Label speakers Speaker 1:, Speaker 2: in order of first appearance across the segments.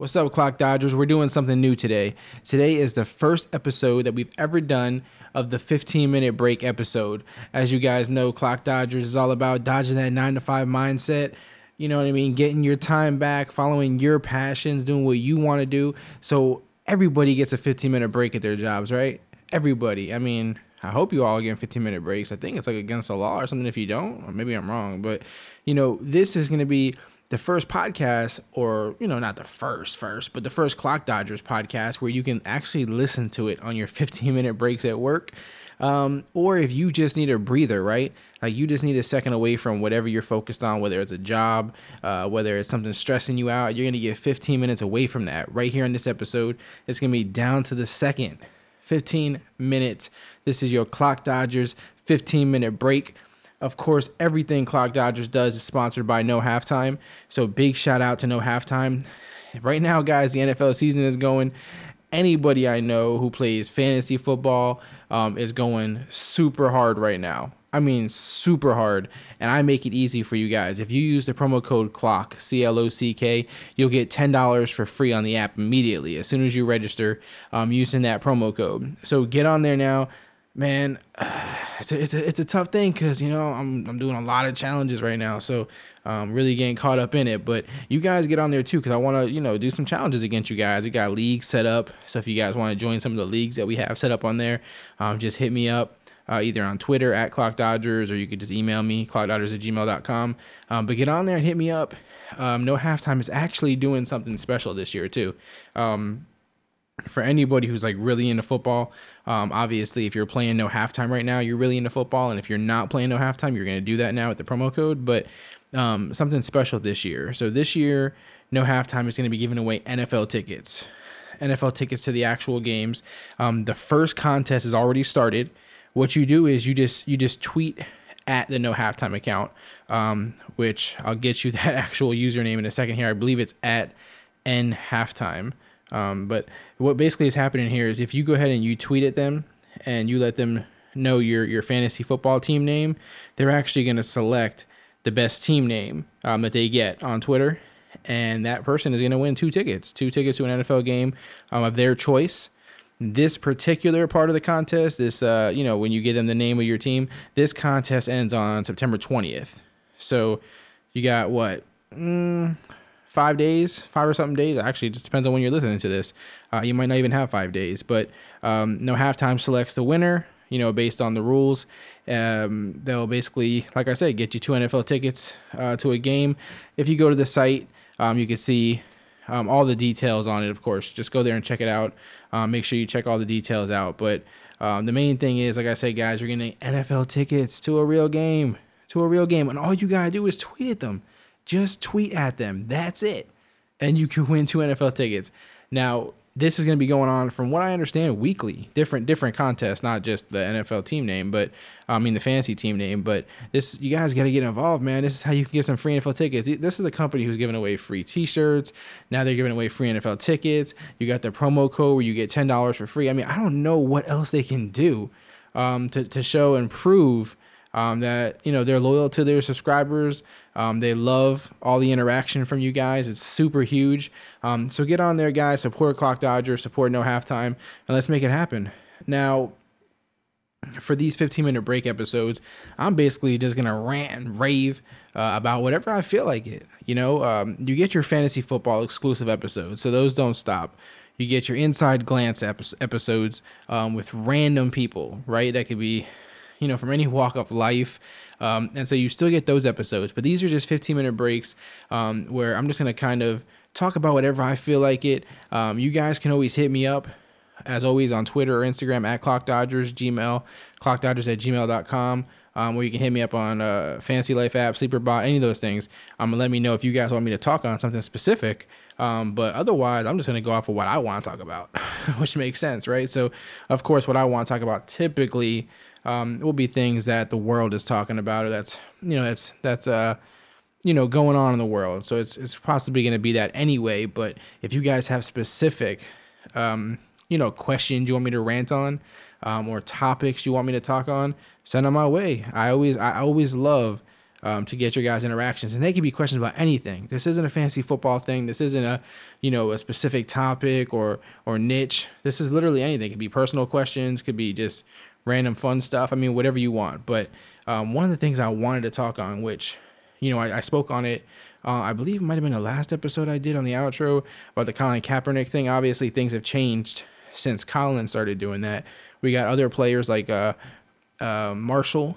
Speaker 1: What's up, Clock Dodgers? We're doing something new today. Today is the first episode that we've ever done of the 15 minute break episode. As you guys know, Clock Dodgers is all about dodging that 9 to 5 mindset. You know what I mean? Getting your time back, following your passions, doing what you want to do. So everybody gets a 15 minute break at their jobs, right? Everybody. I mean, I hope you all get 15 minute breaks. I think it's like against the law or something if you don't. Or maybe I'm wrong. But, you know, this is going to be the first podcast, or you know, not the first first, but the first Clock Dodgers podcast where you can actually listen to it on your 15 minute breaks at work. Um, or if you just need a breather, right? Like you just need a second away from whatever you're focused on, whether it's a job, uh, whether it's something stressing you out, you're gonna get 15 minutes away from that right here in this episode. It's gonna be down to the second, 15 minutes. This is your Clock Dodgers 15 minute break. Of course, everything Clock Dodgers does is sponsored by No Halftime. So big shout out to No Halftime. Right now, guys, the NFL season is going. Anybody I know who plays fantasy football um, is going super hard right now. I mean, super hard. And I make it easy for you guys. If you use the promo code CLOCK, C L O C K, you'll get $10 for free on the app immediately as soon as you register um, using that promo code. So get on there now man, it's a, it's a, it's a tough thing because you know I'm I'm doing a lot of challenges right now, so I'm really getting caught up in it. But you guys get on there too because I want to you know do some challenges against you guys. We got leagues set up, so if you guys want to join some of the leagues that we have set up on there, um, just hit me up. Uh, either on Twitter at Clock Dodgers or you could just email me, clockdodgers at gmail.com. Um, but get on there and hit me up. Um, no Halftime is actually doing something special this year, too. Um, for anybody who's like really into football, um, obviously, if you're playing no halftime right now, you're really into football, and if you're not playing no halftime, you're to do that now with the promo code. But um, something special this year. So this year, no halftime is to be giving away NFL tickets, NFL tickets to the actual games. Um, the first contest is already started. What you do is you just you just tweet at the no halftime account, um, which I'll get you that actual username in a second here. I believe it's at n halftime. Um, but what basically is happening here is if you go ahead and you tweet at them and you let them know your your fantasy football team name, they're actually going to select the best team name um, that they get on Twitter, and that person is going to win two tickets, two tickets to an NFL game um, of their choice. This particular part of the contest, this uh, you know, when you get them the name of your team, this contest ends on September twentieth. So you got what? Mm, five days, five or something days. Actually, it just depends on when you're listening to this. Uh, you might not even have five days, but um, no halftime selects the winner. You know, based on the rules, um, they'll basically, like I said, get you two NFL tickets uh, to a game. If you go to the site, um, you can see um, all the details on it. Of course, just go there and check it out. Um, make sure you check all the details out. But um, the main thing is, like I said, guys, you're getting NFL tickets to a real game, to a real game, and all you gotta do is tweet at them. Just tweet at them. That's it. And you can win two NFL tickets. Now, this is going to be going on from what I understand weekly, different different contests, not just the NFL team name, but I mean the fantasy team name. But this, you guys got to get involved, man. This is how you can get some free NFL tickets. This is a company who's giving away free T-shirts. Now they're giving away free NFL tickets. You got the promo code where you get ten dollars for free. I mean, I don't know what else they can do um, to to show and prove um, that you know they're loyal to their subscribers. Um, they love all the interaction from you guys. It's super huge. Um, so get on there, guys. Support Clock Dodger. Support No Halftime, and let's make it happen. Now, for these 15 minute break episodes, I'm basically just gonna rant and rave uh, about whatever I feel like it. You know, um, you get your fantasy football exclusive episodes, so those don't stop. You get your inside glance episodes um, with random people, right? That could be you know, from any walk of life. Um, and so you still get those episodes, but these are just 15 minute breaks um, where I'm just going to kind of talk about whatever I feel like it. Um, you guys can always hit me up, as always, on Twitter or Instagram at Clock Dodgers, Gmail, clockdodgers at gmail.com. Um, where you can hit me up on uh, Fantasy Life app, Sleeperbot, any of those things. Um, let me know if you guys want me to talk on something specific. Um, but otherwise, I'm just going to go off of what I want to talk about, which makes sense, right? So, of course, what I want to talk about typically um, will be things that the world is talking about, or that's you know that's that's uh you know going on in the world. So it's it's possibly going to be that anyway. But if you guys have specific um, you know questions you want me to rant on, um, or topics you want me to talk on, send them my way. I always I always love um, to get your guys' interactions, and they can be questions about anything. This isn't a fantasy football thing. This isn't a, you know, a specific topic or or niche. This is literally anything. It could be personal questions, could be just random fun stuff. I mean, whatever you want. But um, one of the things I wanted to talk on, which, you know, I, I spoke on it. Uh, I believe it might have been the last episode I did on the outro about the Colin Kaepernick thing. Obviously, things have changed since Colin started doing that. We got other players like uh, uh, Marshall,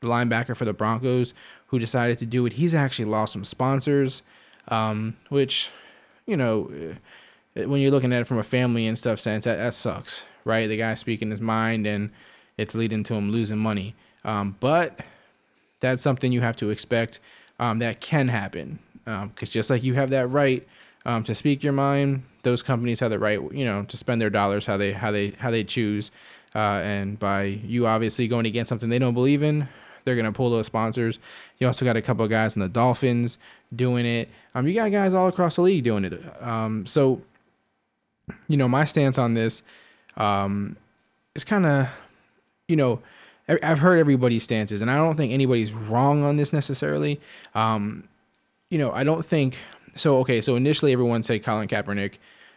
Speaker 1: the linebacker for the Broncos, who decided to do it. He's actually lost some sponsors, um, which, you know, eh, when you're looking at it from a family and stuff sense, that, that sucks, right? The guy speaking his mind and it's leading to him losing money. Um, but that's something you have to expect um, that can happen. Because um, just like you have that right um, to speak your mind, those companies have the right, you know, to spend their dollars how they how they how they choose. Uh, and by you obviously going against something they don't believe in, they're gonna pull those sponsors. You also got a couple of guys in the Dolphins doing it. Um, you got guys all across the league doing it. Um, so, you know, my stance on this, um, is kind of, you know, I've heard everybody's stances, and I don't think anybody's wrong on this necessarily. Um, you know, I don't think so. Okay, so initially everyone said Colin Kaepernick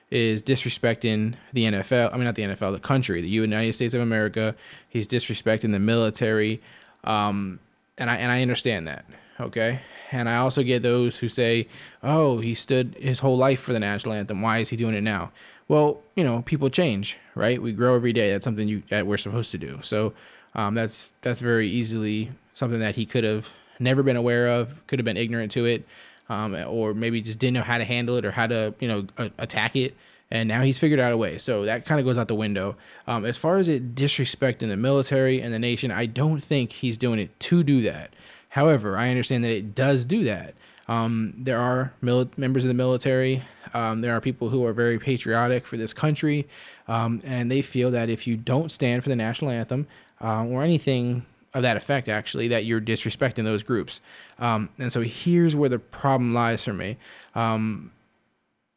Speaker 1: is disrespecting the NFL. I mean, not the NFL, the country, the United States of America. He's disrespecting the military, um, and I and I understand that. Okay, and I also get those who say, "Oh, he stood his whole life for the national anthem. Why is he doing it now?" Well, you know, people change, right? We grow every day. That's something you that we're supposed to do. So um, that's that's very easily something that he could have never been aware of, could have been ignorant to it, um, or maybe just didn't know how to handle it or how to you know a- attack it. And now he's figured out a way. So that kind of goes out the window. Um, as far as it disrespecting the military and the nation, I don't think he's doing it to do that. However, I understand that it does do that. Um, there are mil- members of the military. Um, there are people who are very patriotic for this country, um, and they feel that if you don't stand for the national anthem, uh, or anything of that effect, actually, that you're disrespecting those groups. Um, and so here's where the problem lies for me. Um,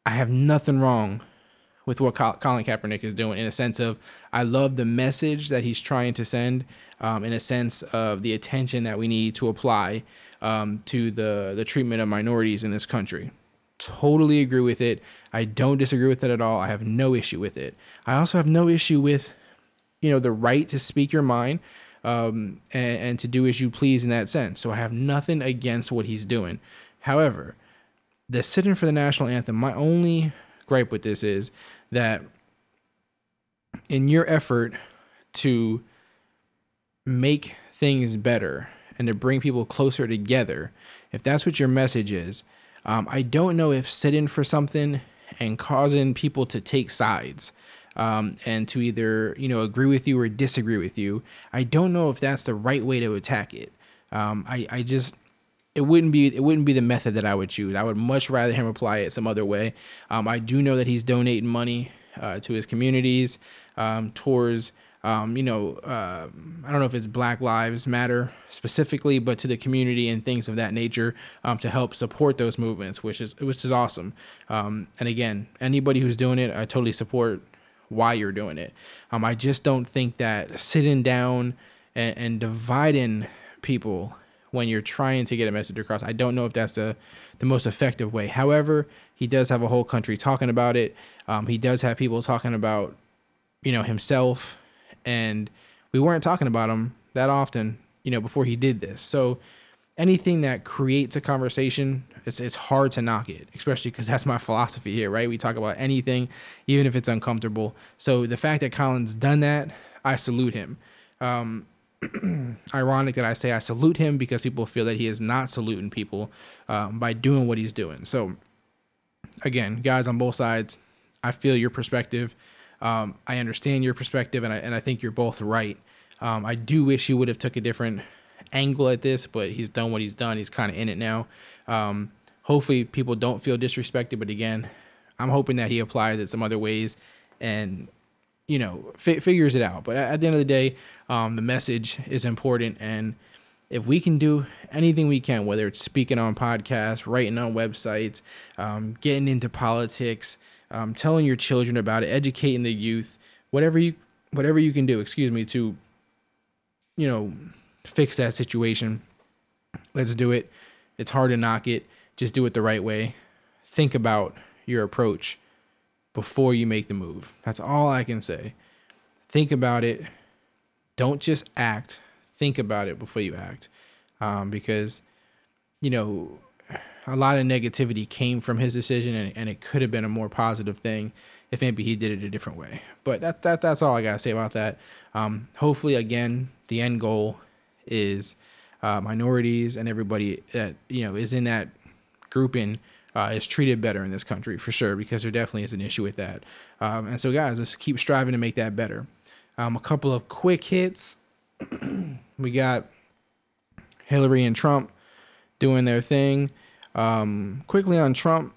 Speaker 1: I have nothing wrong with what Colin Kaepernick is doing in a sense of I love the message that he's trying to send, um, in a sense of the attention that we need to apply um, to the the treatment of minorities in this country. Totally agree with it. I don't disagree with it at all. I have no issue with it. I also have no issue with you know the right to speak your mind um, and, and to do as you please in that sense. So I have nothing against what he's doing. However, the sitting for the national anthem, my only gripe with this is that in your effort to make things better and to bring people closer together, if that's what your message is, um, I don't know if sitting for something and causing people to take sides um, and to either you know agree with you or disagree with you. I don't know if that's the right way to attack it. Um, I I just it wouldn't be it wouldn't be the method that I would choose. I would much rather him apply it some other way. Um, I do know that he's donating money uh, to his communities um, towards. Um, you know, uh, I don't know if it's Black Lives Matter specifically, but to the community and things of that nature um, to help support those movements, which is which is awesome. Um, and again, anybody who's doing it, I totally support why you're doing it. Um, I just don't think that sitting down and, and dividing people when you're trying to get a message across, I don't know if that's a, the most effective way. However, he does have a whole country talking about it. Um, he does have people talking about, you know, himself, and we weren't talking about him that often, you know, before he did this. So anything that creates a conversation it's it's hard to knock it, especially because that's my philosophy here, right? We talk about anything, even if it's uncomfortable. So the fact that Colin's done that, I salute him. Um, ironic that I say I salute him because people feel that he is not saluting people um, by doing what he's doing. So again, guys on both sides, I feel your perspective. Um, I understand your perspective, and I and I think you're both right. Um, I do wish he would have took a different angle at this, but he's done what he's done. He's kind of in it now. Um, hopefully, people don't feel disrespected. But again, I'm hoping that he applies it some other ways and you know fi- figures it out. But at, at the end of the day, um, the message is important, and if we can do anything we can, whether it's speaking on podcasts, writing on websites, um, getting into politics, um, telling your children about it, educating the youth, whatever you whatever you can do, excuse me, to you know fix that situation. Let's do it. It's hard to knock it. Just do it the right way. Think about your approach before you make the move. That's all I can say. Think about it. Don't just act. Think about it before you act. Um, because, you know, a lot of negativity came from his decision, and, and it could have been a more positive thing if maybe he did it a different way. But that, that that's all I gotta say about that. Um, hopefully, again, the end goal is uh, minorities and everybody that you know is in that grouping uh, is treated better in this country for sure because there definitely is an issue with that. Um, and so, guys, let's keep striving to make that better. Um, a couple of quick hits. we got Hillary and Trump doing their thing. Um, quickly on Trump,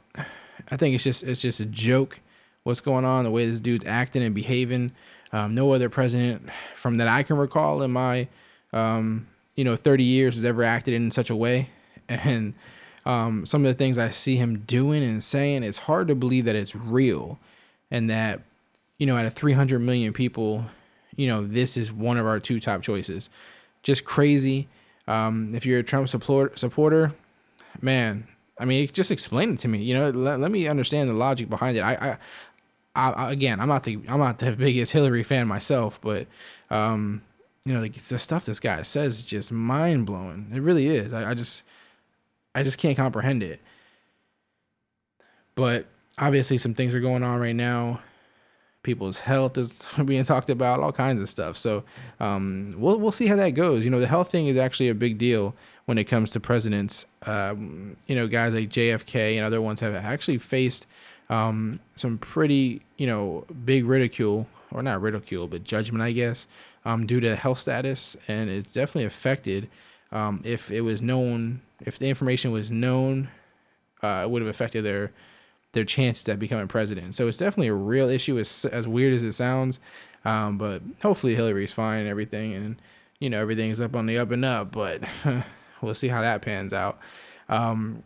Speaker 1: I think it's just it's just a joke what's going on, the way this dude's acting and behaving. Um, no other president from that I can recall in my um, you know 30 years has ever acted in such a way, and um, some of the things I see him doing and saying, it's hard to believe that it's real, and that you know out of 300 million people, you know this is one of our two top choices. Just crazy. Um, if you're a Trump support, supporter, man, I mean, just explain it to me. You know, let, let me understand the logic behind it. I, I, I, again, I'm not the I'm not the biggest Hillary fan myself, but um, you know, like the stuff this guy says is just mind blowing. It really is. I, I just I just can't comprehend it. But obviously, some things are going on right now. People's health is being talked about, all kinds of stuff. So um, we'll we'll see how that goes. You know, the health thing is actually a big deal when it comes to presidents. Um, you know, guys like JFK and other ones have actually faced um, some pretty, you know, big ridicule, or not ridicule, but judgment, I guess, um, due to health status, and it's definitely affected. Um, if it was known, if the information was known, uh, it would have affected their their chance at becoming president. So it's definitely a real issue, as as weird as it sounds. Um, but hopefully Hillary's fine and everything, and you know everything's up on the up and up. But we'll see how that pans out. Um,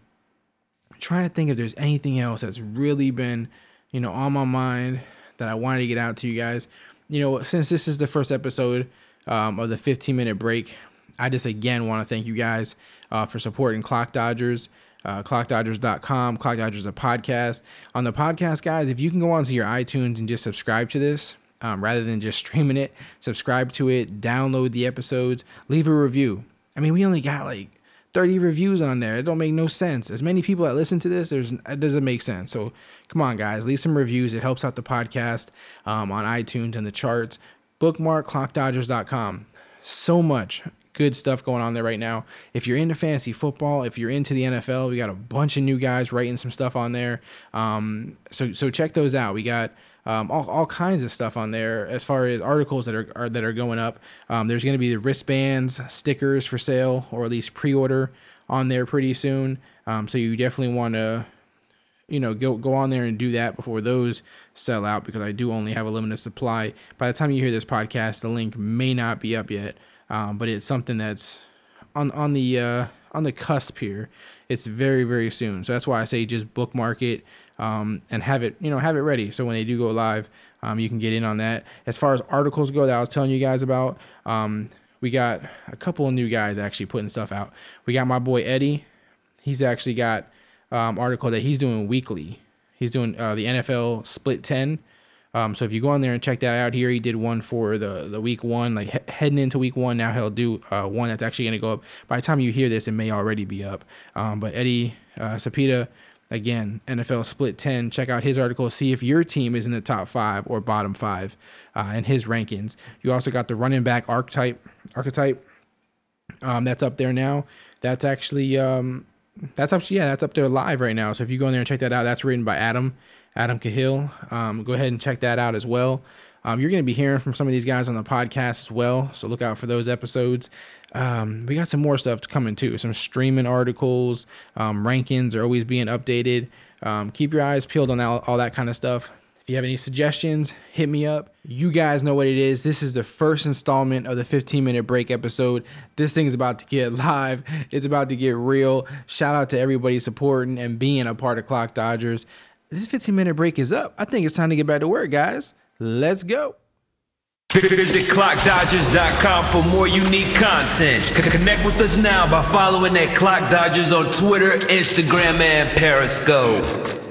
Speaker 1: trying to think if there's anything else that's really been, you know, on my mind that I wanted to get out to you guys. You know, since this is the first episode um, of the 15 minute break, I just again want to thank you guys uh, for supporting Clock Dodgers. Uh, clockdodgers.com. Clock Dodgers a podcast. On the podcast, guys, if you can go onto your iTunes and just subscribe to this um, rather than just streaming it, subscribe to it, download the episodes, leave a review. I mean, we only got like 30 reviews on there. It don't make no sense. As many people that listen to this, there's it doesn't make sense. So come on, guys, leave some reviews. It helps out the podcast um, on iTunes and the charts. Bookmark clockdodgers.com. So much good stuff going on there right now. If you're into fantasy football, if you're into the NFL, we got a bunch of new guys writing some stuff on there. Um, so so check those out. We got um, all, all kinds of stuff on there as far as articles that are, are that are going up. Um, there's going to be the wristbands, stickers for sale, or at least pre-order on there pretty soon. Um, so you definitely want to, you know, go go on there and do that before those sell out because I do only have a limited supply. By the time you hear this podcast, the link may not be up yet, um, but it's something that's on on the uh, on the cusp here. It's very very soon, so that's why I say just bookmark it um, and have it, you know, have it ready. So when they do go live, um, you can get in on that. As far as articles go that I was telling you guys about, um, we got a couple of new guys actually putting stuff out. We got my boy Eddie. He's actually got um, article that he's doing weekly. He's doing uh, the NFL Split Ten. Um, so if you go on there and check that out here, he did one for the the week one, like he- heading into week one. Now he'll do uh, one that's actually going to go up. By the time you hear this, it may already be up. Um, but Eddie uh, Sapita Again, NFL Split 10. Check out his article. See if your team is in the top five or bottom five uh, in his rankings. You also got the running back archetype. Archetype. Um, that's up there now. That's actually um, that's up. Yeah, that's up there live right now. So if you go in there and check that out, that's written by Adam Adam Cahill. Um, go ahead and check that out as well. Um, you're going to be hearing from some of these guys on the podcast as well. So look out for those episodes. Um, we got some more stuff coming too. Some streaming articles, um, rankings are always being updated. Um, keep your eyes peeled on all, all that kind of stuff. If you have any suggestions, hit me up. You guys know what it is. This is the first installment of the 15 minute break episode. This thing is about to get live. It's about to get real. Shout out to everybody supporting and being a part of Clock Dodgers. This 15 minute break is up. I think it's time to get back to work, guys. Let's go.
Speaker 2: Visit ClockDodgers.com for more unique content. Connect with us now by following at Clock Dodgers on Twitter, Instagram, and Periscope.